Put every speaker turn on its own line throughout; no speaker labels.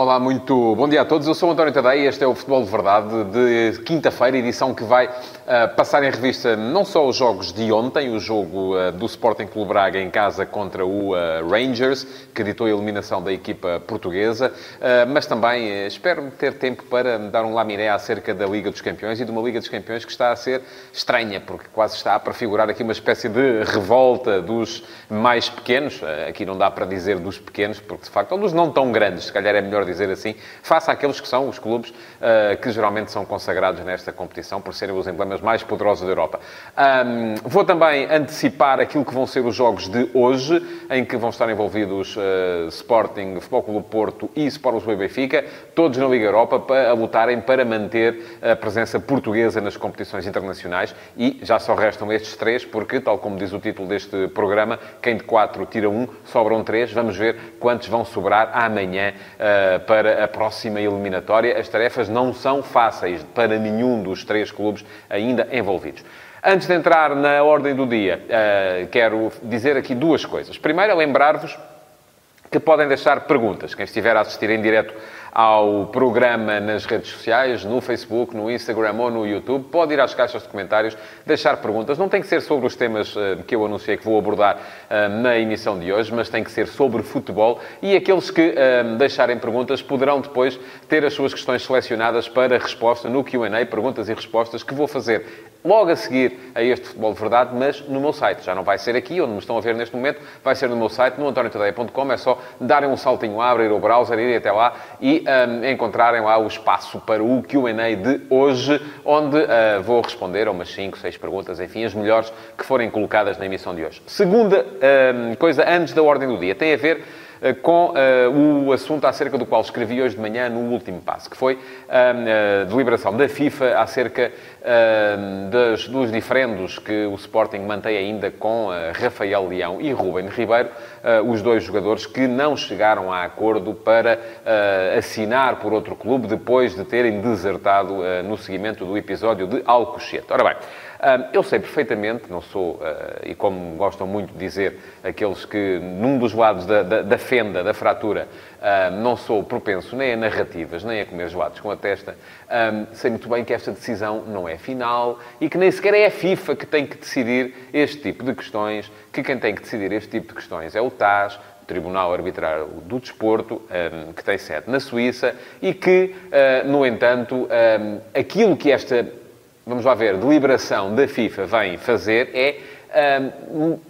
Olá, muito bom dia a todos. Eu sou António Tadei e este é o Futebol de Verdade de quinta-feira, edição que vai uh, passar em revista não só os jogos de ontem, o jogo uh, do Sporting Clube Braga em casa contra o uh, Rangers, que ditou a eliminação da equipa portuguesa, mas também espero ter tempo para dar um laminé acerca da Liga dos Campeões e de uma Liga dos Campeões que está a ser estranha, porque quase está a prefigurar aqui uma espécie de revolta dos mais pequenos. aqui não dá para dizer dos pequenos, porque de facto, ou dos não tão grandes, se calhar é melhor dizer assim, face àqueles que são os clubes uh, que geralmente são consagrados nesta competição por serem os emblemas mais poderosos da Europa. Um, vou também antecipar aquilo que vão ser os jogos de hoje, em que vão estar envolvidos uh, Sporting, Futebol Clube Porto e Sport Lisboa e Benfica, todos na Liga Europa, para, a lutarem para manter a presença portuguesa nas competições internacionais e já só restam estes três, porque, tal como diz o título deste programa, quem de quatro tira um, sobram três. Vamos ver quantos vão sobrar amanhã uh, para a próxima eliminatória. As tarefas não são fáceis para nenhum dos três clubes ainda envolvidos. Antes de entrar na ordem do dia, eh, quero dizer aqui duas coisas. Primeiro, é lembrar-vos que podem deixar perguntas. Quem estiver a assistir em direto ao programa nas redes sociais, no Facebook, no Instagram ou no YouTube. Pode ir às caixas de comentários, deixar perguntas. Não tem que ser sobre os temas uh, que eu anunciei que vou abordar uh, na emissão de hoje, mas tem que ser sobre futebol. E aqueles que uh, deixarem perguntas poderão depois ter as suas questões selecionadas para resposta no QA, perguntas e respostas que vou fazer logo a seguir a este Futebol de Verdade, mas no meu site. Já não vai ser aqui, onde me estão a ver neste momento, vai ser no meu site, no antoniotadeia.com. É só darem um saltinho, abrir o browser, irem até lá e um, encontrarem lá o espaço para o Q&A de hoje, onde uh, vou responder a umas 5, 6 perguntas, enfim, as melhores que forem colocadas na emissão de hoje. Segunda um, coisa, antes da ordem do dia, tem a ver com uh, o assunto acerca do qual escrevi hoje de manhã no último passo, que foi a deliberação da FIFA acerca uh, das, dos diferendos que o Sporting mantém ainda com Rafael Leão e Ruben Ribeiro, os dois jogadores que não chegaram a acordo para assinar por outro clube depois de terem desertado no seguimento do episódio de Alcochete. Ora bem, eu sei perfeitamente, não sou, ah, e como gostam muito de dizer aqueles que, num dos lados da, da, da fenda, da fratura, não sou propenso nem a narrativas, nem a comer gelados com a testa, sei muito bem que esta decisão não é final e que nem sequer é a FIFA que tem que decidir este tipo de questões, que quem tem que decidir este tipo de questões é o TAS, Tribunal Arbitrário do Desporto, que tem sede na Suíça, e que, ah, no entanto, aquilo que esta vamos lá ver, deliberação da FIFA vem fazer é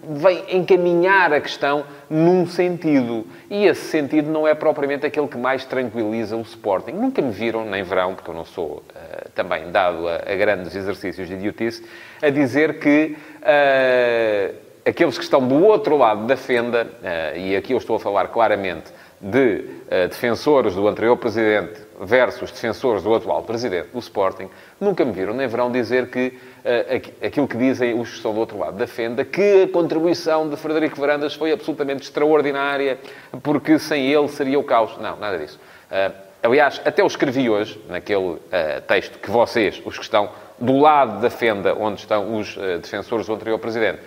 vem encaminhar a questão num sentido. E esse sentido não é propriamente aquele que mais tranquiliza o Sporting. Nunca me viram, nem verão, porque eu não sou uh, também dado a, a, grandes exercícios de idiotice, a dizer que uh, aqueles que estão do outro lado da fenda, uh, e aqui eu estou a falar claramente de defensores do anterior presidente versus defensores do atual presidente do Sporting, nunca me viram nem verão dizer que uh, aquilo que dizem os que estão do outro lado da fenda, que a contribuição de Frederico Varandas foi absolutamente extraordinária, porque sem ele seria o caos. Não, nada disso. Uh, aliás, até eu escrevi hoje, naquele uh, texto, que vocês, os que estão do lado da fenda onde estão os defensores do anterior presidente,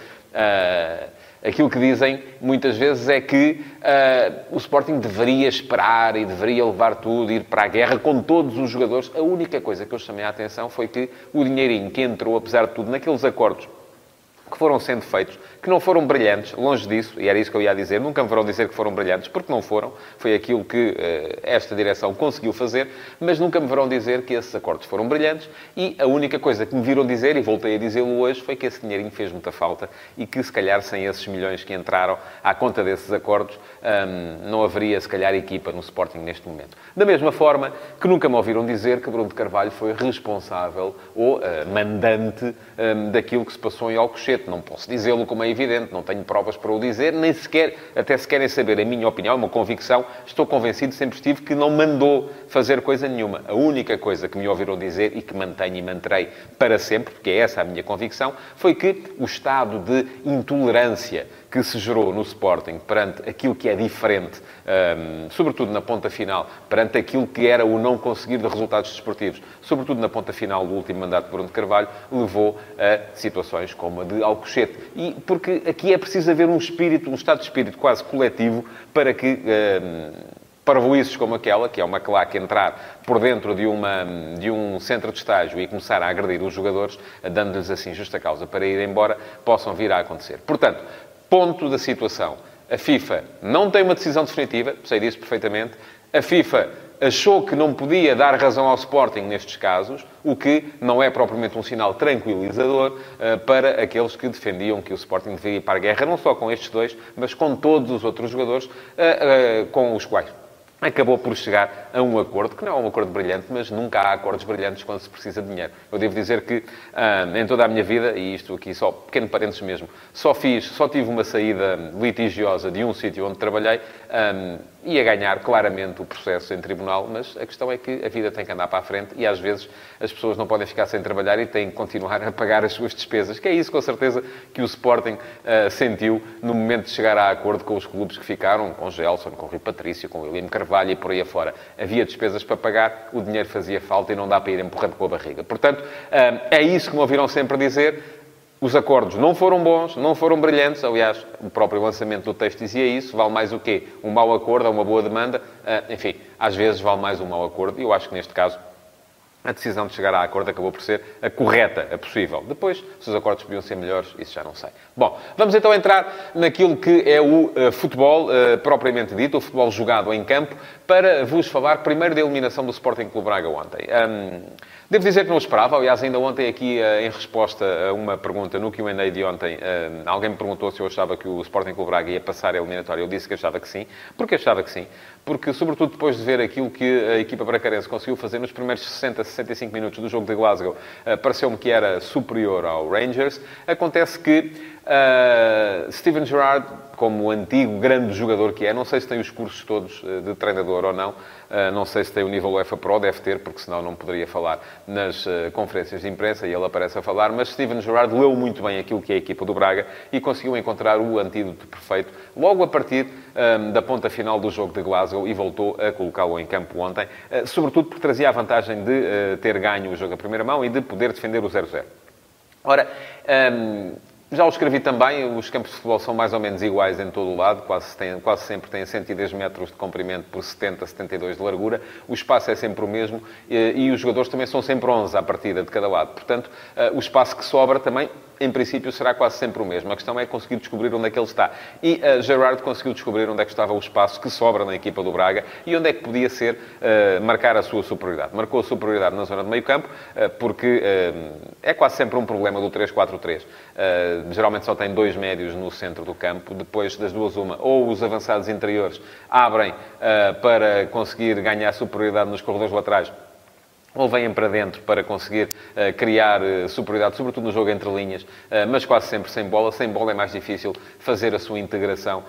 aquilo que dizem muitas vezes é que uh, o Sporting deveria esperar e deveria levar tudo, ir para a guerra com todos os jogadores. A única coisa que eu chamei a atenção foi que o dinheirinho que entrou, apesar de tudo, naqueles acordos que foram sendo feitos, que não foram brilhantes, longe disso, e era isso que eu ia dizer, nunca me verão dizer que foram brilhantes, porque não foram, foi aquilo que uh, esta direção conseguiu fazer, mas nunca me verão dizer que esses acordos foram brilhantes, e a única coisa que me viram dizer, e voltei a dizê-lo hoje, foi que esse dinheirinho fez muita falta, e que se calhar sem esses milhões que entraram à conta desses acordos, um, não haveria se calhar equipa no Sporting neste momento. Da mesma forma que nunca me ouviram dizer que Bruno de Carvalho foi responsável ou uh, mandante um, daquilo que se passou em Alcochete. Não posso dizê-lo como é evidente, não tenho provas para o dizer, nem sequer, até se querem saber a minha opinião, uma convicção, estou convencido, sempre estive, que não mandou fazer coisa nenhuma. A única coisa que me ouviram dizer e que mantenho e manterei para sempre, porque é essa a minha convicção, foi que o estado de intolerância que se gerou no Sporting perante aquilo que é diferente, um, sobretudo na ponta final, perante aquilo que era o não conseguir de resultados desportivos, sobretudo na ponta final do último mandato de Bruno Carvalho, levou a situações como a de Alcochete. E porque aqui é preciso haver um espírito, um estado de espírito quase coletivo para que... Um, parvoices como aquela, que é uma claque entrar por dentro de, uma, de um centro de estágio e começar a agredir os jogadores, dando-lhes assim justa causa para ir embora, possam vir a acontecer. Portanto, ponto da situação. A FIFA não tem uma decisão definitiva, sei disso perfeitamente. A FIFA achou que não podia dar razão ao Sporting nestes casos, o que não é propriamente um sinal tranquilizador uh, para aqueles que defendiam que o Sporting deveria ir para a guerra, não só com estes dois, mas com todos os outros jogadores uh, uh, com os quais acabou por chegar a um acordo, que não é um acordo brilhante, mas nunca há acordos brilhantes quando se precisa de dinheiro. Eu devo dizer que ah, em toda a minha vida, e isto aqui só pequeno parênteses mesmo, só fiz, só tive uma saída litigiosa de um sítio onde trabalhei, um, ah, ia ganhar claramente o processo em tribunal, mas a questão é que a vida tem que andar para a frente e às vezes as pessoas não podem ficar sem trabalhar e têm que continuar a pagar as suas despesas, que é isso com certeza que o Sporting uh, sentiu no momento de chegar a acordo com os clubes que ficaram, com Gelson, com Rui Patrício, com William Carvalho e por aí afora. Havia despesas para pagar, o dinheiro fazia falta e não dá para ir empurrando com a barriga. Portanto, uh, é isso que me ouviram sempre dizer os acordos não foram bons, não foram brilhantes. Aliás, o próprio lançamento do texto dizia isso. Vale mais o quê? Um mau acordo uma boa demanda? Uh, enfim, às vezes vale mais um mau acordo. E eu acho que neste caso a decisão de chegar a acordo acabou por ser a correta, a possível. Depois, se os acordos podiam ser melhores, isso já não sei. Bom, vamos então entrar naquilo que é o uh, futebol uh, propriamente dito, o futebol jogado em campo, para vos falar primeiro da eliminação do Sporting Clube Braga ontem. Um, Devo dizer que não esperava. Aliás, ainda ontem aqui, eh, em resposta a uma pergunta no Q&A de ontem, alguém me perguntou se eu achava que o Sporting Clube Braga ia passar a eliminatória. Eu disse que achava que sim. Porque achava que sim? Porque, sobretudo depois de ver aquilo que a equipa bracarense conseguiu fazer nos primeiros 60, 65 minutos do jogo de Glasgow, pareceu-me que era superior ao Rangers. Acontece que uh, Steven Gerrard, como antigo grande jogador que é, não sei se tem os cursos todos de treinador ou não, ah, não sei se tem o nível UEFA Pro, deve ter, porque senão não poderia falar nas ah, conferências de imprensa e ele aparece a falar. Mas Steven Gerrard leu muito bem aquilo que é a equipa do Braga e conseguiu encontrar o antídoto perfeito logo a partir um, da ponta final do jogo de Glasgow e voltou a colocá-lo em campo ontem, uh, sobretudo porque trazia a vantagem de uh, ter ganho o jogo a primeira mão e de poder defender o 0-0. Ora, um, já o escrevi também, os campos de futebol são mais ou menos iguais em todo o lado, quase, tem, quase sempre têm 110 metros de comprimento por 70, 72 de largura, o espaço é sempre o mesmo e, e os jogadores também são sempre 11 à partida de cada lado. Portanto, uh, o espaço que sobra também em princípio, será quase sempre o mesmo. A questão é conseguir descobrir onde é que ele está. E uh, Gerard conseguiu descobrir onde é que estava o espaço que sobra na equipa do Braga e onde é que podia ser uh, marcar a sua superioridade. Marcou a superioridade na zona de meio campo, uh, porque é quase sempre um problema do 3-4-3. Geralmente só tem dois médios no centro do campo. Depois das duas, uma, ou os avançados interiores abrem para conseguir ganhar superioridade nos corredores laterais ou vêm para dentro para conseguir uh, criar uh, superioridade, sobretudo no jogo entre linhas, uh, mas quase sempre sem bola. Sem bola é mais difícil fazer a sua integração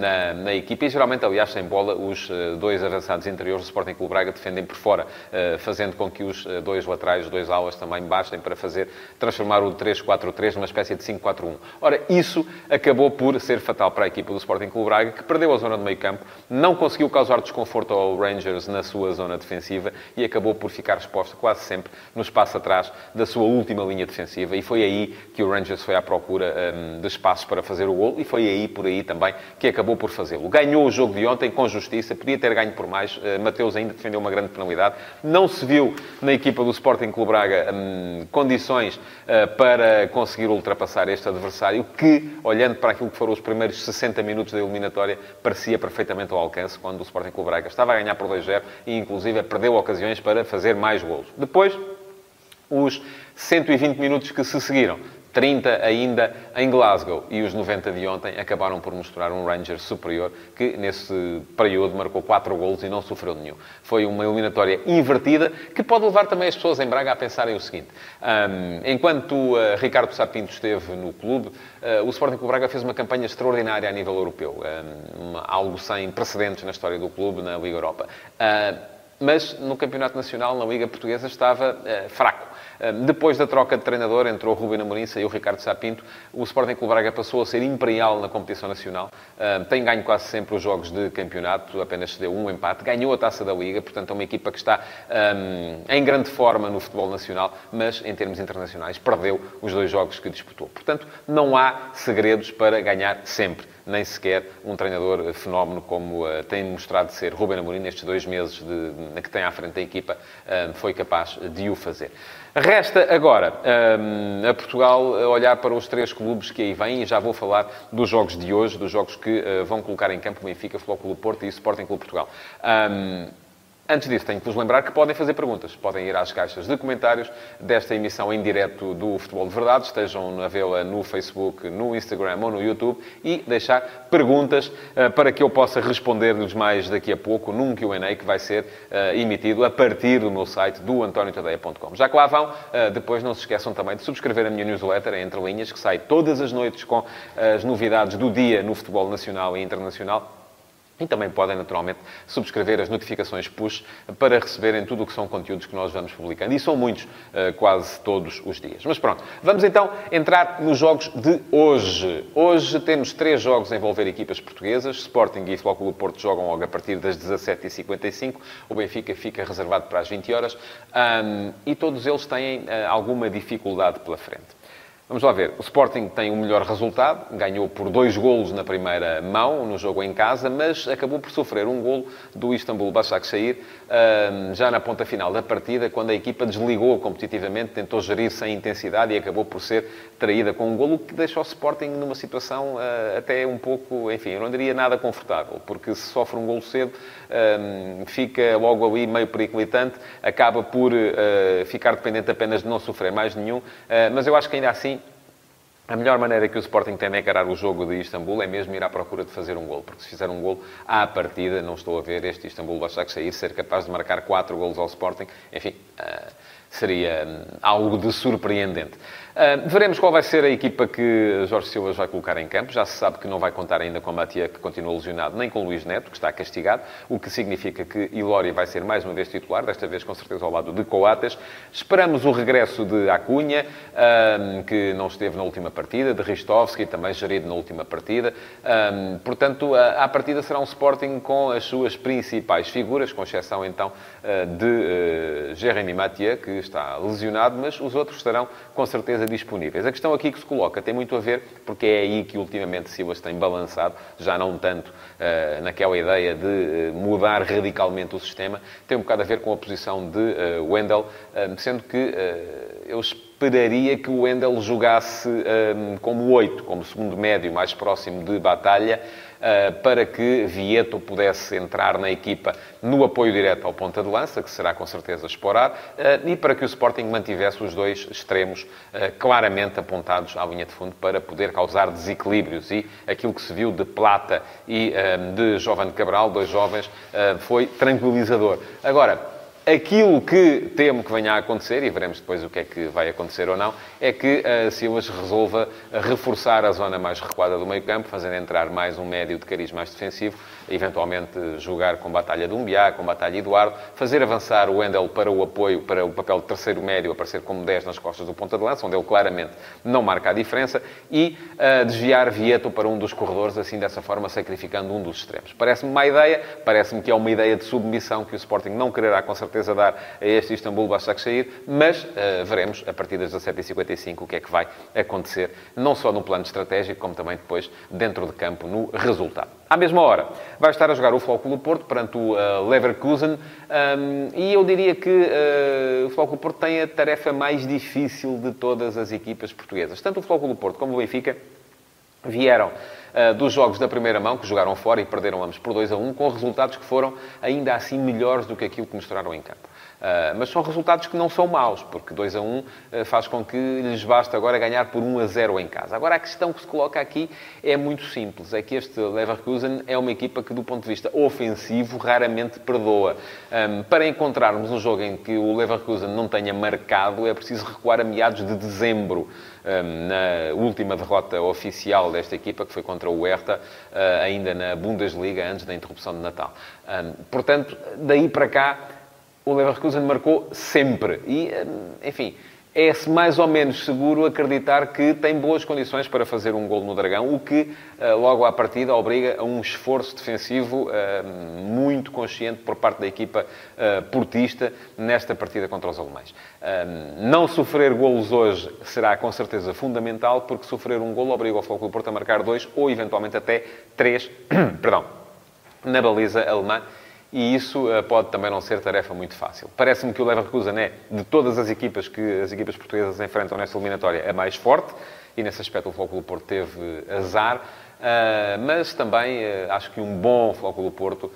na, na equipa. E geralmente, aliás, sem bola, os dois avançados interiores do Sporting Clube Braga defendem por fora, fazendo com que os dois laterais, os dois alas também baixem para fazer, transformar o 3-4-3 numa espécie de 5-4-1. Ora, isso acabou por ser fatal para a equipa do Sporting Clube Braga, que perdeu a zona de meio campo, não conseguiu causar desconforto ao Rangers na sua zona defensiva e acabou por ficar exposta quase sempre no espaço atrás da sua última linha defensiva e foi aí que o Rangers foi à procura um, de espaço para fazer o gol e foi aí, por aí também, que acabou por fazê-lo. Ganhou o jogo de ontem com justiça, podia ter ganho por mais. Uh, Mateus ainda defendeu uma grande penalidade. Não se viu na equipa do Sporting Clube Braga um, condições uh, para conseguir ultrapassar este adversário que, olhando para aquilo que foram os primeiros 60 minutos da eliminatória, parecia perfeitamente ao alcance quando o Sporting Clube Braga estava a ganhar por 2-0 e, inclusive, perdeu ocasiões para fazer mais golos. Depois, os 120 minutos que se seguiram. 30 ainda em Glasgow. E os 90 de ontem acabaram por mostrar um Rangers superior que, nesse período, marcou 4 golos e não sofreu nenhum. Foi uma eliminatória invertida que pode levar também as pessoas em Braga a pensarem o seguinte. Um, enquanto uh, Ricardo Sapinto esteve no clube, uh, o Sporting Clube Braga fez uma campanha extraordinária a nível europeu. Um, algo sem precedentes na história do clube na Liga Europa. Uh, mas no Campeonato Nacional, na Liga Portuguesa, estava fraco. Depois da troca de treinador, entrou Ruben Amorim, saiu Ricardo Sapinto, o Sporting Clube Braga passou a ser imperial na competição nacional, tem ganho quase sempre os jogos de campeonato, apenas cedeu um empate, ganhou a Taça da Liga, portanto é uma equipa que está em grande forma no futebol nacional, mas em termos internacionais perdeu os dois jogos que disputou. Portanto, não há segredos para ganhar sempre nem sequer um treinador fenómeno como uh, tem mostrado ser Ruben Amorim nestes dois meses de, de, que tem à frente da equipa, uh, foi capaz de o fazer. Resta agora um, a Portugal olhar para os três clubes que aí vêm e já vou falar dos jogos de hoje, dos jogos que uh, vão colocar em campo Benfica, Flóculo Porto e Sporting Clube Portugal. Um, Antes disso, tenho que vos lembrar que podem fazer perguntas. Podem ir às caixas de comentários desta emissão em direto do Futebol de Verdade. Estejam a vê-la no Facebook, no Instagram ou no YouTube. E deixar perguntas uh, para que eu possa responder-lhes mais daqui a pouco num Q&A que vai ser uh, emitido a partir do meu site, do antoniotadeia.com. Já que lá vão, uh, depois não se esqueçam também de subscrever a minha newsletter, Entre Linhas, que sai todas as noites com as novidades do dia no futebol nacional e internacional e também podem, naturalmente, subscrever as notificações push para receberem tudo o que são conteúdos que nós vamos publicando. E são muitos, eh, quase todos os dias. Mas pronto, vamos então entrar nos jogos de hoje. Hoje temos três jogos a envolver equipas portuguesas. Sporting e Futebol Porto jogam logo a partir das 17h55. O Benfica fica reservado para as 20 horas. e todos eles têm eh, alguma dificuldade pela frente. Vamos lá ver. O Sporting tem o melhor resultado, ganhou por dois golos na primeira mão, no jogo em casa, mas acabou por sofrer um golo do Istanbul Başakşehir já na ponta final da partida, quando a equipa desligou competitivamente, tentou gerir sem intensidade e acabou por ser traída com um golo que deixa o Sporting numa situação ah, até um pouco, enfim, eu não diria nada confortável, porque se sofre um golo cedo, fica logo ali meio periclitante, acaba por ah, ficar dependente apenas de não sofrer mais nenhum, ah, mas eu acho que ainda assim a melhor maneira que o Sporting tem de encarar o jogo de Istambul é mesmo ir à procura de fazer um gol, porque se fizer um gol à partida, não estou a ver este Istambul que sair ser capaz de marcar quatro golos ao Sporting. Enfim, uh, seria hum, algo de surpreendente. Uh, veremos qual vai ser a equipa que Jorge Silva vai colocar em campo. Já se sabe que não vai contar ainda com a Matia, que continua lesionado, nem com o Luís Neto, que está castigado, o que significa que Ilória vai ser mais uma vez titular, desta vez com certeza ao lado de Coates. Esperamos o regresso de Acunha, uh, que não esteve na última partida, de Ristovski, também gerido na última partida. Uh, portanto, a, a partida será um Sporting com as suas principais figuras, com exceção então de Jeremy Matia, que está lesionado, mas os outros estarão com certeza disponíveis. A questão aqui que se coloca tem muito a ver, porque é aí que ultimamente Silas tem balançado, já não tanto uh, naquela ideia de uh, mudar radicalmente o sistema, tem um bocado a ver com a posição de uh, Wendell, sendo que eu esperaria que o Wendell jogasse como 8, como segundo médio, mais próximo de batalha, eh, para que Vieto pudesse entrar na equipa no apoio direto ao ponta de lança, que será com certeza explorar, eh, e para que o Sporting mantivesse os dois extremos eh, claramente apontados à linha de fundo para poder causar desequilíbrios. E aquilo que se viu de Plata e de Jovem Cabral, dois jovens, foi tranquilizador. Agora, Aquilo que temo que venha a acontecer, e veremos depois o que é que vai acontecer ou não, é que a Silas resolva reforçar a zona mais recuada do meio campo, fazendo entrar mais um médio de cariz mais defensivo, eventualmente jogar com Batalha de Umbiá, com Batalha Eduardo, fazer avançar o Wendel para o apoio, para o papel de terceiro médio, aparecer como 10 nas costas do ponta de lança, onde ele claramente não marca a diferença, e uh, desviar Vieto para um dos corredores, assim dessa forma sacrificando um dos extremos. Parece-me uma ideia, parece-me que é uma ideia de submissão que o Sporting não quererá com certeza dar a este Istambul Başakşehir, mas uh, veremos a partir das 17h55 o que é que vai acontecer, não só no plano estratégico, como também depois dentro de campo no resultado. À mesma hora, vai estar a jogar o Flóculo Porto perante o uh, Leverkusen um, e eu diria que uh, o Flóculo Porto tem a tarefa mais difícil de todas as equipas portuguesas. Tanto o Flóculo Porto como o Benfica vieram uh, dos jogos da primeira mão, que jogaram fora e perderam ambos por 2 a 1, com resultados que foram ainda assim melhores do que aquilo que mostraram em campo. Uh, mas são resultados que não são maus, porque 2 a 1 uh, faz com que lhes basta agora ganhar por 1 a 0 em casa. Agora, a questão que se coloca aqui é muito simples. É que este Leverkusen é uma equipa que, do ponto de vista ofensivo, raramente perdoa. Um, para encontrarmos um jogo em que o Leverkusen não tenha marcado, é preciso recuar a meados de dezembro. Um, na última derrota oficial desta equipa, que foi contra o Hertha, uh, ainda na Bundesliga, antes da interrupção de Natal. Um, portanto, daí para cá, o Leverkusen marcou sempre. E, enfim, é-se mais ou menos seguro acreditar que tem boas condições para fazer um gol no Dragão, o que, eh, logo à partida, obriga a um esforço defensivo eh, muito consciente por parte da equipa eh, portista nesta partida contra os alemães. Não sofrer golos hoje será com certeza fundamental, porque sofrer um golo obriga o Foco do Porto a marcar dois ou, eventualmente, até três, perdão, na baliza alemã e isso uh, pode também não ser tarefa muito fácil. Parece-me que o Leverkusen é, de todas as equipas que as equipas portuguesas enfrentam nesta eliminatória, a mais forte, e nesse aspecto o do Porto teve azar, uh, mas também uh, acho que um bom do Porto,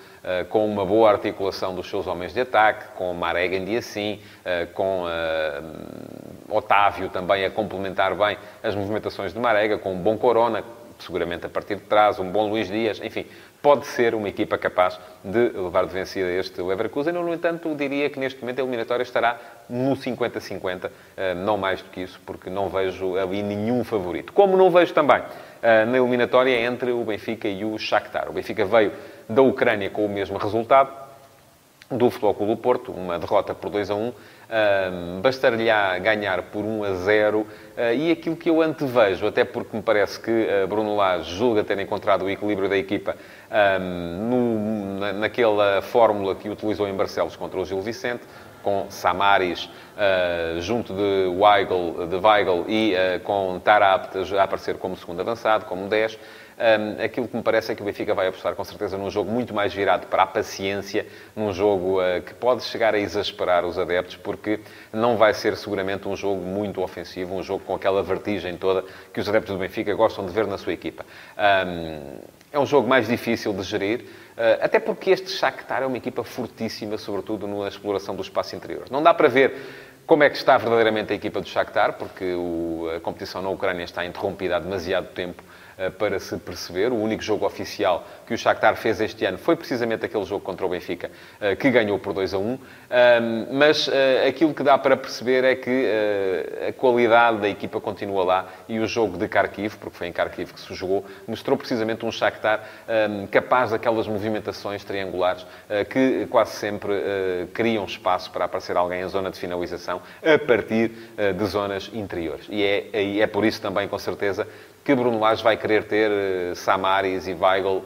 com uma boa articulação dos seus homens de ataque, com Marega em dia sim, com Otávio também a complementar bem as movimentações de Marega, com um bom Corona, seguramente a partir de trás, um bom Luís Dias, enfim, pode ser uma equipa capaz de levar de vencida este Leverkusen. Eu, no entanto, diria que neste momento a eliminatória estará no 50-50, eh, não mais do que isso, porque não vejo ali nenhum favorito. Como não vejo também eh, na eliminatória entre o Benfica e o Shakhtar. O Benfica veio da Ucrânia com o mesmo resultado, do Futebol Clube do Porto, uma derrota por 2 a 1, um, Bastar-lhe-á ganhar por 1 a 0 uh, e aquilo que eu antevejo, até porque me parece que uh, Bruno Lage julga ter encontrado o equilíbrio da equipa naquela fórmula que utilizou em Barcelos contra o Gil Vicente, com Samaris uh, junto de Weigl, de Weigl e com Tarabt a aparecer como segundo avançado, como 10. Um, aquilo que me parece é que o Benfica vai apostar com certeza num jogo muito mais virado para a paciência, num jogo uh, que pode chegar a exasperar os adeptos, porque não vai ser seguramente um jogo muito ofensivo, um jogo com aquela vertigem toda que os adeptos do Benfica gostam de ver na sua equipa. Um, é um jogo mais difícil de gerir, uh, até porque este Shakhtar é uma equipa fortíssima, sobretudo na exploração do espaço interior. Não dá para ver como é que está verdadeiramente a equipa do Shakhtar, porque a competição na Ucrânia está interrompida há demasiado tempo para se perceber. O único jogo oficial que o Shakhtar fez este ano foi precisamente aquele jogo contra o Benfica, eh, que ganhou por 2 a 1. Mas eh, aquilo que dá para perceber é que a qualidade da equipa continua lá e o jogo de Kharkiv, porque foi em Kharkiv que se jogou, mostrou precisamente um Shakhtar capaz daquelas movimentações triangulares que quase sempre criam espaço para aparecer alguém em zona de finalização a partir de zonas interiores. E é, é por isso também, com certeza, que Bruno Lage vai querer ter uh, Samaris e Weigl uh,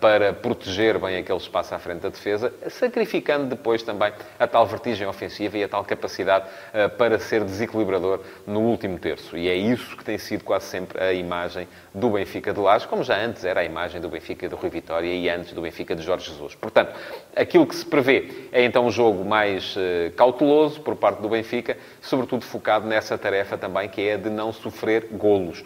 para proteger bem aquele espaço à frente da defesa, sacrificando depois também a tal vertigem ofensiva e a tal capacidade uh, para ser desequilibrador no último terço. E é isso que tem sido quase sempre a imagem do Benfica de Lage, como já antes era a imagem do Benfica de Rui Vitória e antes do Benfica de Jorge Jesus. Portanto, aquilo que se prevê é então um jogo mais cauteloso por parte do Benfica, sobretudo focado nessa tarefa também que é de não sofrer golos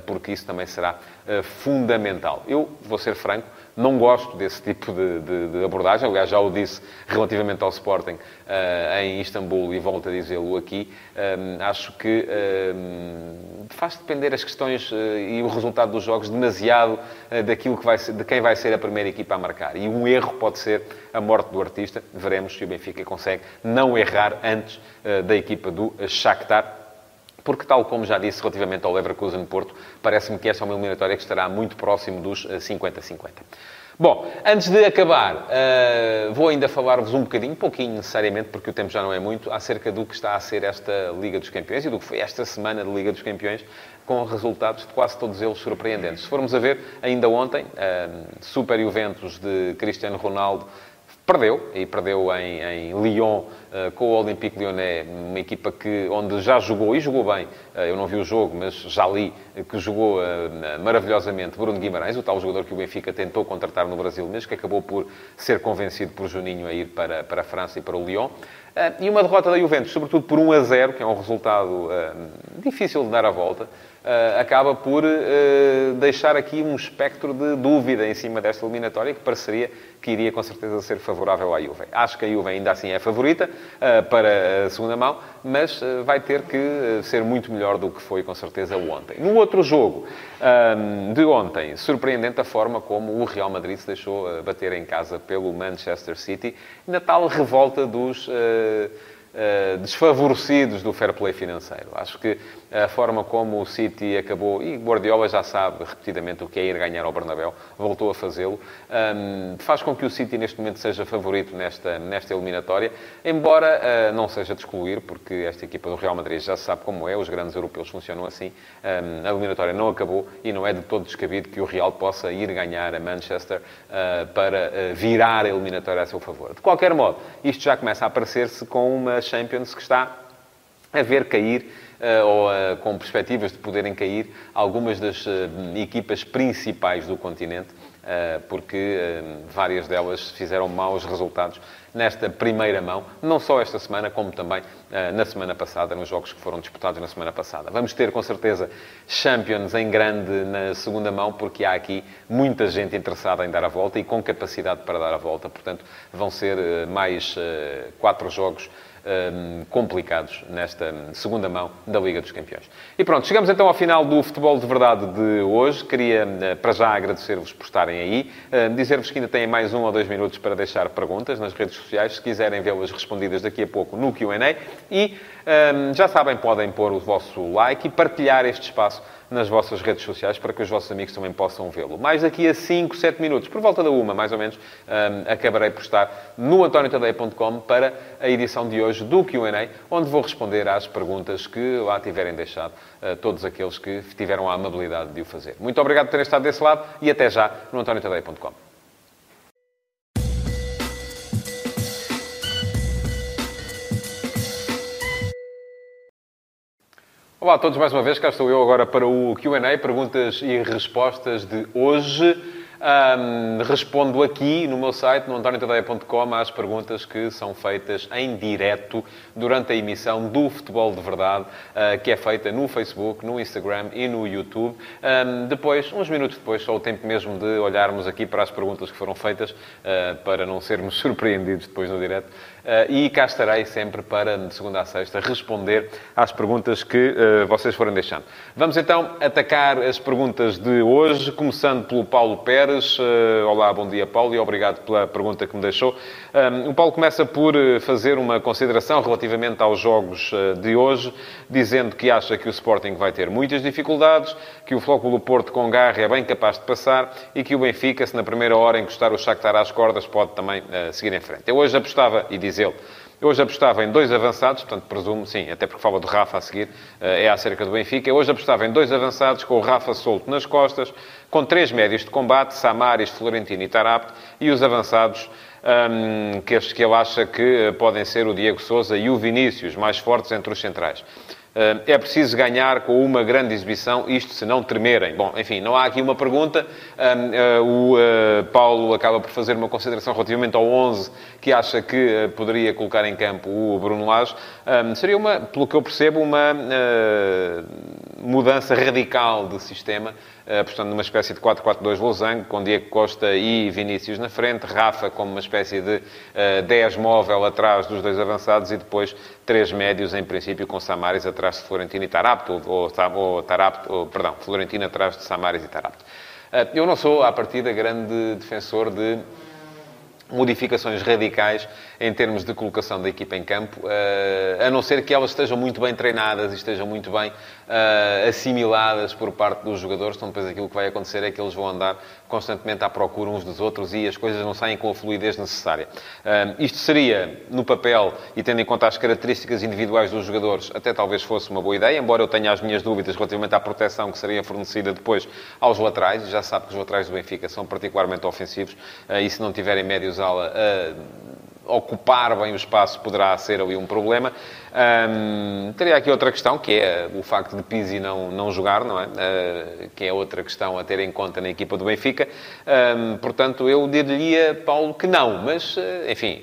porque isso também será eh, fundamental. Eu vou ser franco, não gosto desse tipo de, de, de abordagem. Aliás, já o disse relativamente ao Sporting uh, em Istambul e volto a dizê-lo aqui. Um, acho que um, faz depender as questões uh, e o resultado dos jogos demasiado uh, daquilo que vai ser, de quem vai ser a primeira equipa a marcar. E um erro pode ser a morte do artista. Veremos se o Benfica consegue não errar antes da equipa do Shakhtar porque, tal como já disse relativamente ao Leverkusen Porto, parece-me que esta é uma eliminatória que estará muito próximo dos 50-50. Eh, Bom, antes de acabar, uh, vou ainda falar-vos um bocadinho, pouquinho necessariamente, porque o tempo já não é muito, acerca do que está a ser esta Liga dos Campeões e do que foi esta semana de Liga dos Campeões, com resultados de quase todos eles surpreendentes. Se formos a ver, ainda ontem, uh, Super Juventus de Cristiano Ronaldo Perdeu, e perdeu em, em Lyon com o Olympique Lyonnais, uma equipa que, onde já jogou, e jogou bem, uh, eu não vi o jogo, mas já li, que jogou maravilhosamente Bruno Guimarães, o tal jogador que o Benfica tentou contratar no Brasil, mas que acabou por ser convencido por Juninho a ir para, para a França e para o Lyon. e uma derrota da Juventus, sobretudo por 1 a 0, que é um resultado difícil de dar a volta, acaba por deixar aqui um espectro de dúvida em cima desta eliminatória que pareceria que iria com certeza ser favorável à Juve. Acho que a Juve ainda assim é favorita para a segunda mão, mas vai ter que ser muito melhor do que foi com certeza ontem. No outro jogo um, de ontem, surpreendente a forma como o Real Madrid se deixou bater em casa pelo Manchester City, na tal revolta dos desfavorecidos do fair play financeiro. Acho que a forma como o City acabou, e Guardiola já sabe repetidamente o que é ir ganhar ao Bernabéu, voltou a fazê-lo, um, faz com que o City neste momento seja favorito nesta, nesta eliminatória, embora uh, não seja de excluir, porque esta equipa do Real Madrid já sabe como é, os grandes europeus funcionam assim, um, a eliminatória não acabou e não é de todo descabido que o Real possa ir ganhar a Manchester uh, para uh, virar a eliminatória a seu favor. De qualquer modo, isto já começa a aparecer-se com uma Champions que está a ver cair uh, ou uh, com perspectivas de poderem cair algumas das uh, equipas principais do continente, porque várias delas fizeram maus resultados nesta primeira mão, não só esta semana, como também na semana passada, nos jogos que foram disputados na semana passada. Vamos ter, com certeza, Champions em grande na segunda mão, porque há aqui muita gente interessada em dar a volta e com capacidade para dar a volta. Portanto, vão ser mais quatro jogos um, complicados nesta segunda mão da Liga dos Campeões. E pronto, chegamos então ao final do Futebol de Verdade de hoje. Queria, eh, para já, agradecer-vos por estarem aí. Uh, Dizer-vos que ainda têm mais um ou dois minutos para deixar perguntas nas redes sociais, se quiserem vê-las respondidas daqui a pouco no Q&A. E um, já sabem, podem pôr o vosso like e partilhar este espaço nas vossas redes sociais para que os vossos amigos também possam vê-lo. Mais daqui a 5, 7 minutos, por volta da uma, mais ou menos, um, acabarei por estar no antoniotadeia.com para a edição de hoje do Q&A, onde vou responder às perguntas que lá tiverem deixado a todos aqueles que tiveram a amabilidade de o fazer. Muito obrigado por terem estado desse lado e até já no antoniotadeia.com. Olá a todos mais uma vez, cá estou eu agora para o Q&A, perguntas e respostas de hoje. Um, respondo aqui no meu site, no antoniotadeia.com, às perguntas que são feitas em direto durante a emissão do Futebol de Verdade, uh, que é feita no Facebook, no Instagram e no YouTube. Um, depois, uns minutos depois, só o tempo mesmo de olharmos aqui para as perguntas que foram feitas, uh, para não sermos surpreendidos depois no direto. Uh, e cá estarei sempre para, de segunda a sexta, responder às perguntas que uh, vocês forem deixando. Vamos então atacar as perguntas de hoje, começando pelo Paulo Pérez. Uh, olá, bom dia, Paulo, e obrigado pela pergunta que me deixou. O Paulo começa por fazer uma consideração relativamente aos jogos de hoje, dizendo que acha que o Sporting vai ter muitas dificuldades, que o Flóculo Porto com garra é bem capaz de passar e que o Benfica, se na primeira hora encostar o Shakhtar às cordas, pode também seguir em frente. Eu hoje apostava, e diz ele. Eu hoje apostava em dois avançados, portanto, presumo, sim, até porque fala do Rafa a seguir, eh, é acerca do Benfica. Hoje apostava em dois avançados com o Rafa solto nas costas, com três médios de combate, Samaris, Florentino e Tarapte, e os avançados um, que, que ele acha que eh, podem ser o Diego Souza e o Vinícius, mais fortes entre os centrais. Eh, é preciso ganhar com uma grande exibição, isto se não tremerem. Bom, enfim, não há aqui uma pergunta. Eh, o eh, Paulo acaba por fazer uma consideração relativamente ao 11 que acha que poderia colocar em campo o Bruno Lage. Seria, uma, pelo que eu percebo, uma mudança radical de sistema apostando numa espécie de 4-4-2 losango, com Diego Costa e Vinícius na frente, Rafa como uma espécie de uh, 10 móvel atrás dos dois avançados e depois três médios, em princípio, com Samaris atrás de Florentino e Tarapto, ou, ou, Tarapto, ou perdão, Florentino atrás de Samaris e Tarapto. Uh, eu não sou, à partida, grande defensor de modificações radicais em termos de colocação da equipa em campo, eh, a não ser que elas estejam muito bem treinadas e estejam muito bem eh, assimiladas por parte dos jogadores, então depois aquilo que vai acontecer é que eles vão andar constantemente à procura uns dos outros e as coisas não saem com a fluidez necessária. Eh, isto seria, no papel, e tendo em conta as características individuais dos jogadores, até talvez fosse uma boa ideia, embora eu tenha as minhas dúvidas relativamente à proteção que seria fornecida depois aos laterais, já sabe que os laterais do Benfica são particularmente ofensivos, e se não tiverem médios ala ocupar bem o espaço poderá ser ali um problema. Um, teria aqui outra questão, que é o facto de Pizzi não, não jogar, não é? Uh, que é outra questão a ter em conta na equipa do Benfica. Um, portanto, eu diria, Paulo, que não, mas, uh, enfim,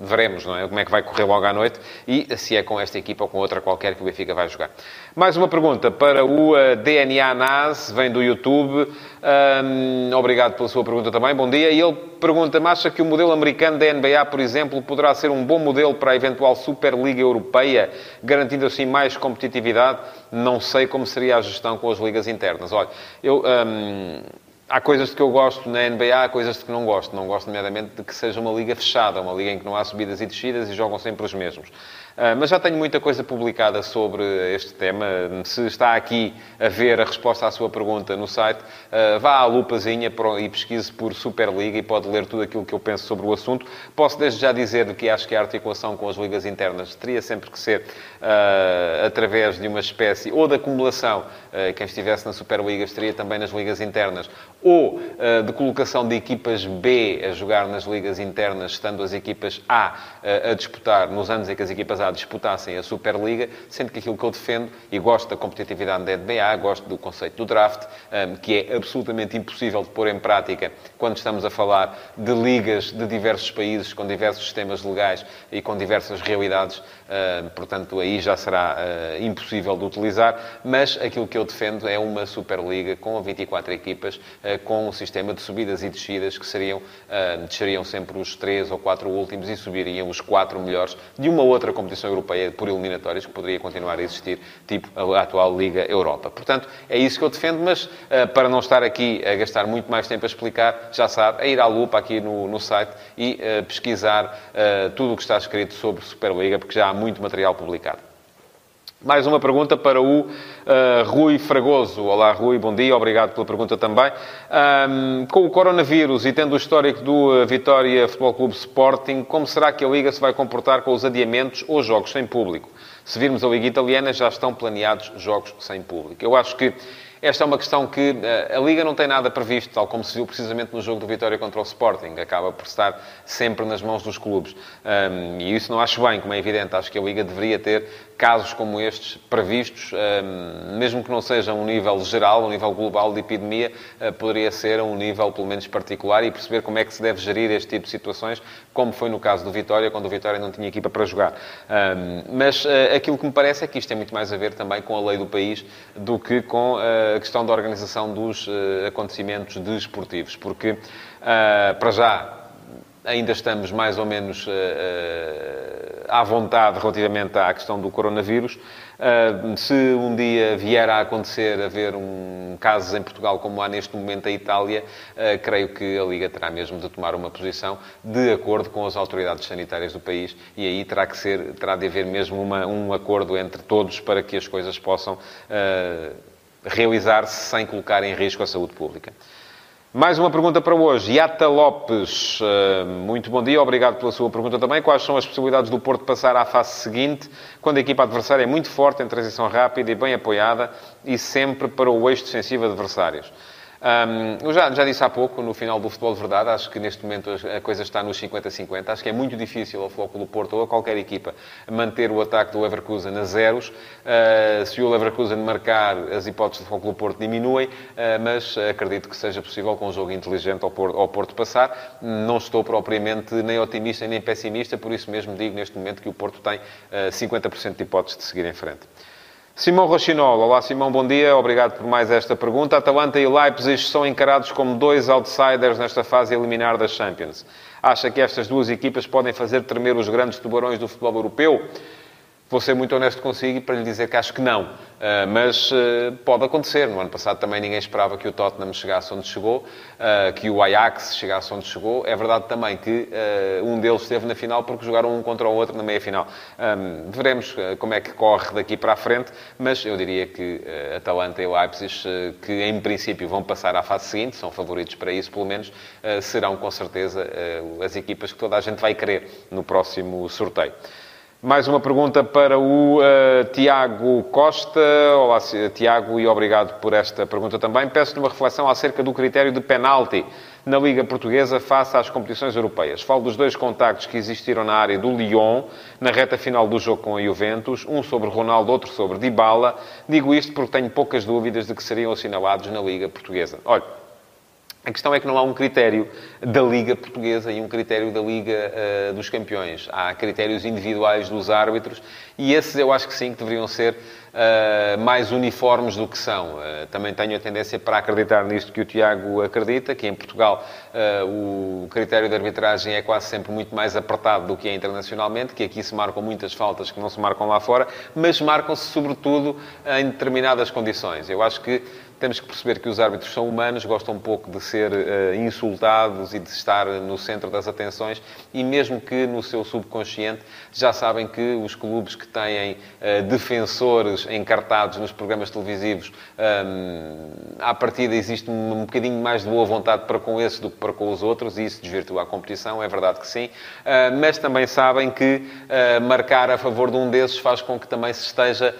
veremos não é? como é que vai correr logo à noite e se é com esta equipa ou com outra qualquer que o Benfica vai jogar. Mais uma pergunta para o uh, DNA NAS, vem do YouTube. Um, obrigado pela sua pergunta também. Bom dia. E ele pergunta-me: acha que o modelo americano da NBA, por exemplo, poderá ser um bom modelo para a eventual Superliga Europeia, garantindo assim mais competitividade? Não sei como seria a gestão com as ligas internas. Olha, eu. Um, Há coisas que eu gosto na NBA, há coisas que não gosto. Não gosto, nomeadamente, de que seja uma liga fechada, uma liga em que não há subidas e descidas e jogam sempre os mesmos. Uh, mas já tenho muita coisa publicada sobre este tema. Se está aqui a ver a resposta à sua pergunta no site, uh, vá à lupazinha e pesquise por Superliga e pode ler tudo aquilo que eu penso sobre o assunto. Posso desde já dizer que acho que a articulação com as ligas internas teria sempre que ser uh, através de uma espécie ou de acumulação. quem estivesse na Superliga estaria também nas ligas internas ou de colocação de equipas B a jogar nas ligas internas, estando as equipas A a disputar, nos anos em que as equipas Disputassem a Superliga, sendo que aquilo que eu defendo, e gosto da competitividade da NBA, gosto do conceito do draft, que é absolutamente impossível de pôr em prática quando estamos a falar de ligas de diversos países, com diversos sistemas legais e com diversas realidades, portanto, aí já será impossível de utilizar, mas aquilo que eu defendo é uma Superliga com 24 equipas, eh, com um sistema de subidas e descidas que seriam, desceriam sempre os três ou quatro últimos e subiriam os quatro melhores de uma outra competição europeia por eliminatórias que poderia continuar a existir, tipo a atual Liga Europa. Portanto, é isso que eu defendo, mas eh, para não estar aqui a gastar muito mais tempo a explicar, já sabe, é ir à lupa aqui no, no site e pesquisar tudo o que está escrito sobre Superliga, porque já há muito material publicado. Mais uma pergunta para o uh, Rui Fragoso. Olá, Rui, bom dia, obrigado pela pergunta também. Um, com o coronavírus e tendo o histórico do uh, Vitória Futebol Clube Sporting, como será que a Liga se vai comportar com os adiamentos ou jogos sem público? Se virmos a Liga Italiana, já estão planeados jogos sem público. Eu acho que esta é uma questão que uh, a Liga não tem nada previsto, tal como se viu precisamente no jogo do Vitória contra o Sporting. Acaba por estar sempre nas mãos dos clubes. E isso não acho bem, como é evidente. Acho que a Liga deveria ter casos como estes previstos, mesmo que não seja um nível geral, um nível global de epidemia, eh, poderia ser um nível pelo menos particular e perceber como é que se deve gerir este tipo de situações, como foi no caso do Vitória, quando o Vitória não tinha equipa para jogar. Ehm, mas eh, aquilo que me parece é que isto tem muito mais a ver também com a lei do país do que com eh, a questão da organização dos acontecimentos desportivos, porque, para já, ainda estamos mais ou menos uh, uh, à vontade relativamente à questão do coronavírus. Uh, se um dia vier a acontecer haver um casos em Portugal como há neste momento a Itália, creio que a Liga terá mesmo de tomar uma posição de acordo com as autoridades sanitárias do país e aí terá que ser, terá de haver mesmo uma, um acordo entre todos para que as coisas possam realizar-se sem colocar em risco a saúde pública. Mais uma pergunta para hoje. Yata Lopes, eh, muito bom dia, obrigado pela sua pergunta também. Quais são as possibilidades do Porto passar à fase seguinte, quando a equipa adversária é muito forte, em transição rápida e bem apoiada, e sempre para o eixo defensivo adversários? Um, eu já, já disse há pouco, no final do futebol de verdade, acho que neste momento a coisa está nos 50-50. Acho que é muito difícil ao do Porto ou a qualquer equipa manter o ataque do Leverkusen a zeros. Uh, se o Leverkusen marcar, as hipóteses do do Porto diminuem, uh, mas acredito que seja possível com um jogo inteligente ao Porto, ao Porto passar. Não estou propriamente nem otimista nem pessimista, por isso mesmo digo neste momento que o Porto tem uh, ah, 50% de hipóteses de seguir em frente. Simão Rochinol. Olá, Simão, bom dia. Obrigado por mais esta pergunta. Atalanta e Leipzig são encarados como dois outsiders nesta fase eliminar das Champions. Acha que estas duas equipas podem fazer tremer os grandes tubarões do futebol europeu? Vou ser muito honesto consigo para lhe dizer que acho que não. Uh, mas uh, pode acontecer. No ano passado também ninguém esperava que o Tottenham chegasse onde chegou, uh, que o Ajax chegasse onde chegou. É verdade também que um deles esteve na final porque jogaram um contra o outro na meia-final. Um, veremos como é que corre daqui para a frente, mas eu diria que Atalanta e Leipzig, que em princípio vão passar à fase seguinte, são favoritos para isso pelo menos, serão com certeza as equipas que toda a gente vai querer no próximo sorteio. Mais uma pergunta para o uh, Tiago Costa. Olá, Tiago, e obrigado por esta pergunta também. Peço-lhe uma reflexão acerca do critério de penalti na Liga Portuguesa face às competições europeias. Falo dos dois contactos que existiram na área do Lyon, na reta final do jogo com a Juventus, um sobre Ronaldo, outro sobre Dybala. Digo isto porque tenho poucas dúvidas de que seriam assinalados na Liga Portuguesa. Olha, a questão é que não há um critério da Liga Portuguesa e um critério da Liga uh, dos Campeões. Há critérios individuais dos árbitros e esses eu acho que sim, que deveriam ser uh, mais uniformes do que são. Uh, também tenho a tendência para acreditar nisto que o Tiago acredita, que em Portugal o critério de arbitragem é quase sempre muito mais apertado do que é internacionalmente, que aqui se marcam muitas faltas que não se marcam lá fora, mas marcam-se sobretudo em determinadas condições. Eu acho que temos que perceber que os árbitros são humanos, gostam um pouco de ser uh, insultados e de estar no centro das atenções e mesmo que no seu subconsciente já sabem que os clubes que têm uh, defensores encartados nos programas televisivos, um, à partida existe um, um bocadinho mais de boa vontade para com esses do que para com os outros e isso desvirtua a competição, é verdade que sim, uh, mas também sabem que marcar a favor de um desses faz com que também se esteja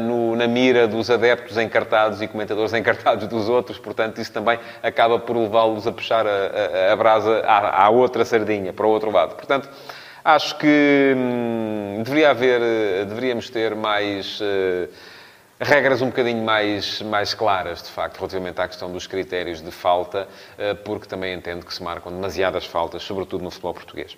no, na mira dos adeptos encartados e comentadores encartados dos outros, portanto isso também acaba por levá-los a puxar a, a, a brasa à, à outra sardinha, para o outro lado. Portanto, acho que hum, deveria haver, deveríamos ter mais uh, regras um bocadinho mais, mais claras, de facto, relativamente à questão dos critérios de falta, uh, porque também entendo que se marcam demasiadas faltas, sobretudo no futebol português.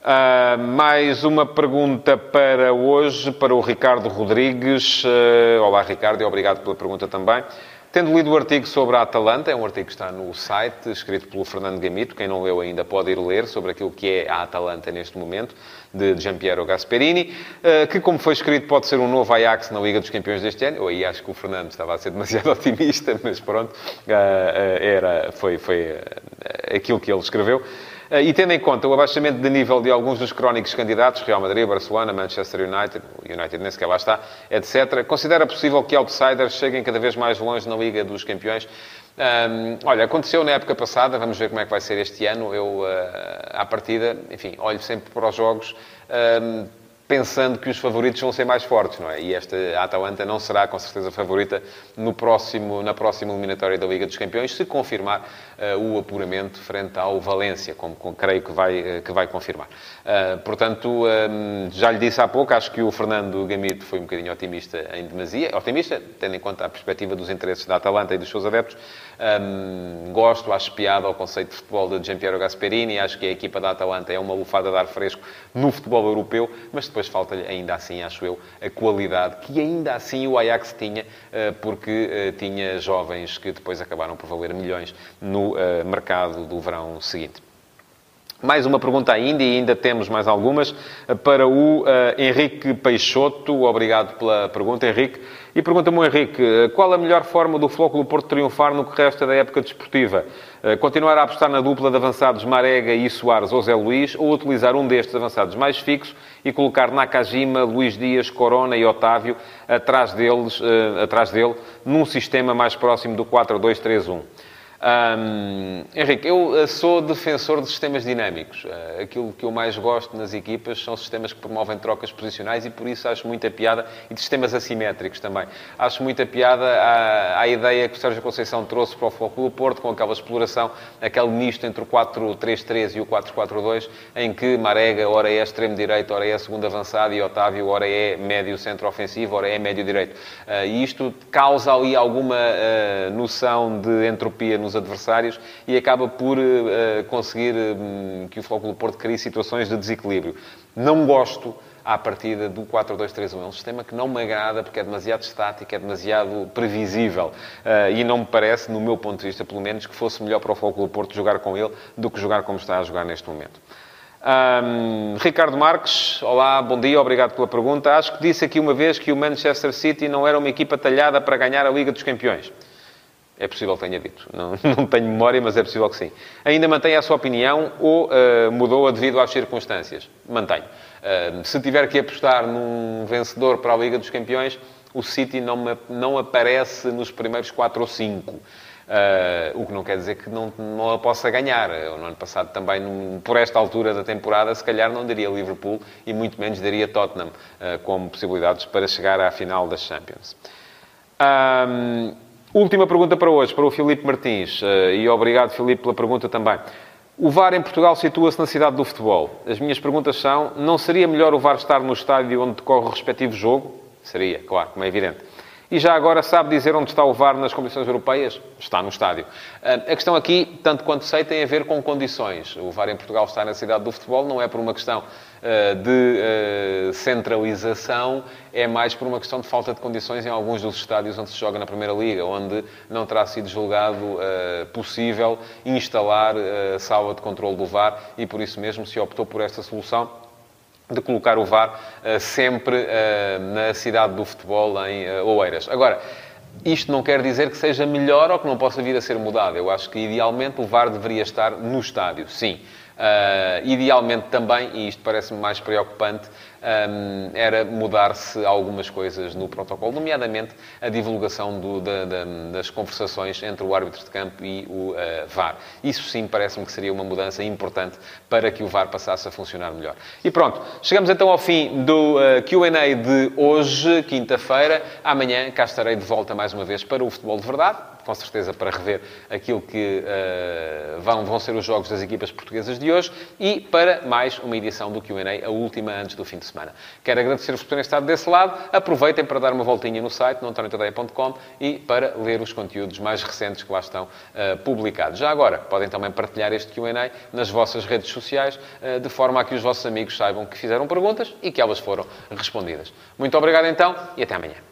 Uh, mais uma pergunta para hoje, para o Ricardo Rodrigues. Uh, olá, Ricardo, e obrigado pela pergunta também. Tendo lido o artigo sobre a Atalanta, é um artigo que está no site, escrito pelo Fernando Gamito, quem não leu ainda pode ir ler sobre aquilo que é a Atalanta neste momento, de Giampiero Gasperini, eh, que, como foi escrito, pode ser um novo Ajax na Liga dos Campeões deste ano. Eu aí acho que o Fernando estava a ser demasiado otimista, mas pronto, era, foi, foi aquilo que ele escreveu. Eh, e tendo em conta o abaixamento de nível de alguns dos crónicos candidatos, Real Madrid, Barcelona, Manchester United, United nem sequer lá está, etc., considera possível que outsiders cheguem cada vez mais longe na Liga dos Campeões? Um, olha, aconteceu na época passada, vamos ver como é que vai ser este ano. Eu, uh, à partida, enfim, olho sempre para os jogos. Um, pensando que os favoritos vão ser mais fortes, não é? E esta Atalanta não será, com certeza, favorita no próximo, na próxima eliminatória da Liga dos Campeões, se confirmar uh, o apuramento frente ao Valência, como, creio que vai, uh, que vai confirmar. Uh, portanto, um, já lhe disse há pouco, acho que o Fernando Gamito foi um bocadinho otimista em demasia. Otimista, tendo em conta a perspectiva dos interesses da Atalanta e dos seus adeptos. Um, gosto, acho piada ao conceito de futebol de Giampiero Gasperini. Acho que a equipa da Atalanta é uma lufada de ar fresco no futebol europeu, mas depois falta-lhe ainda assim, acho eu, a qualidade que ainda assim o Ajax tinha, uh, porque uh, tinha jovens que depois acabaram por valer milhões no uh, mercado do verão seguinte. Mais uma pergunta ainda, e ainda temos mais algumas, para o uh, Henrique Peixoto. Obrigado pela pergunta, Henrique. E pergunta-me Henrique, qual a melhor forma do Flóculo Porto triunfar no que resta da época desportiva? Uh, continuar a apostar na dupla de avançados Marega e Soares ou Zé Luís, ou utilizar um destes avançados mais fixos e colocar Nakajima, Luís Dias, Corona e Otávio atrás, deles, uh, atrás dele, num sistema mais próximo do 4-2-3-1? Um, Henrique, eu eh, sou defensor de sistemas dinâmicos. Uh, aquilo que eu mais gosto nas equipas são sistemas que promovem trocas posicionais e por isso acho muita piada, e de sistemas assimétricos também. Acho muita piada à, ideia que o Sérgio Conceição trouxe para o Futebol Porto, com aquela exploração, aquele misto entre o 4-3-3 e o 4-4-2, em que Marega, ora é extremo direito, ora é segundo avançado, e Otávio, ora é médio centro ofensivo, ora é médio direito. Uh, e isto causa ali alguma uh, noção de entropia no nos adversários e acaba por uh, conseguir uh, que o Futebol Porto crie situações de desequilíbrio. Não gosto à partida do 4-2-3-1. É um sistema que não me agrada porque é demasiado estático, é demasiado previsível. Uh, e não me parece, no meu ponto de vista, pelo menos, que fosse melhor para o Futebol Porto jogar com ele do que jogar como está a jogar neste momento. Um, Ricardo Marques, olá, bom dia, obrigado pela pergunta. Acho que disse aqui uma vez que o Manchester City não era uma equipa talhada para ganhar a Liga dos Campeões. É possível que tenha dito. Não, não tenho memória, mas é possível que sim. Ainda mantém a sua opinião ou uh, mudou-a devido às circunstâncias? Mantenho. Uh, se tiver que apostar num vencedor para a Liga dos Campeões, o City não, me, não aparece nos primeiros 4 ou 5. Uh, eh, o que não quer dizer que não, não a possa ganhar. Eu, no ano passado, também, num, por esta altura da temporada, se calhar não daria Liverpool e muito menos daria Tottenham como possibilidades para chegar à final das Champions. Um, Última pergunta para hoje, para o Filipe Martins. Eh, e obrigado, Filipe, pela pergunta também. O VAR em Portugal situa-se na cidade do futebol. As minhas perguntas são: não seria melhor o VAR estar no estádio onde decorre o respectivo jogo? Seria, claro, como é evidente. E já agora sabe dizer onde está o VAR nas competições europeias? Está no estádio. Eh, a questão aqui, tanto quanto sei, tem a ver com condições. O VAR em Portugal está na cidade do futebol, não é por uma questão de eh, centralização, é mais por uma questão de falta de condições em alguns dos estádios onde se joga na Primeira Liga, onde não terá sido julgado possível instalar sala de controle do VAR e por isso mesmo se optou por esta solução de colocar o VAR sempre na cidade do futebol, em Oeiras. Agora, isto não quer dizer que seja melhor ou que não possa vir a ser mudado. Eu acho que, idealmente, o VAR deveria estar no estádio, sim. Uh, idealmente também, e isto parece-me mais preocupante, um, era mudar-se algumas coisas no protocolo, nomeadamente a divulgação do, da, da, das conversações entre o árbitro de campo e o uh, VAR. Isso sim parece-me que seria uma mudança importante para que o VAR passasse a funcionar melhor. E pronto, chegamos então ao fim do uh, QA de hoje, quinta-feira. Amanhã cá estarei de volta mais uma vez para o Futebol de Verdade com certeza para rever aquilo que uh, vão, vão ser os jogos das equipas portuguesas de hoje e para mais uma edição do QA, a última antes do fim de semana. Quero agradecer-vos por terem estado desse lado. Aproveitem para dar uma voltinha no site, nontoniatadeia.com e para ler os conteúdos mais recentes que lá estão uh, publicados. Já agora, podem também partilhar este QA nas vossas redes sociais, uh, de forma a que os vossos amigos saibam que fizeram perguntas e que elas foram respondidas. Muito obrigado então e até amanhã.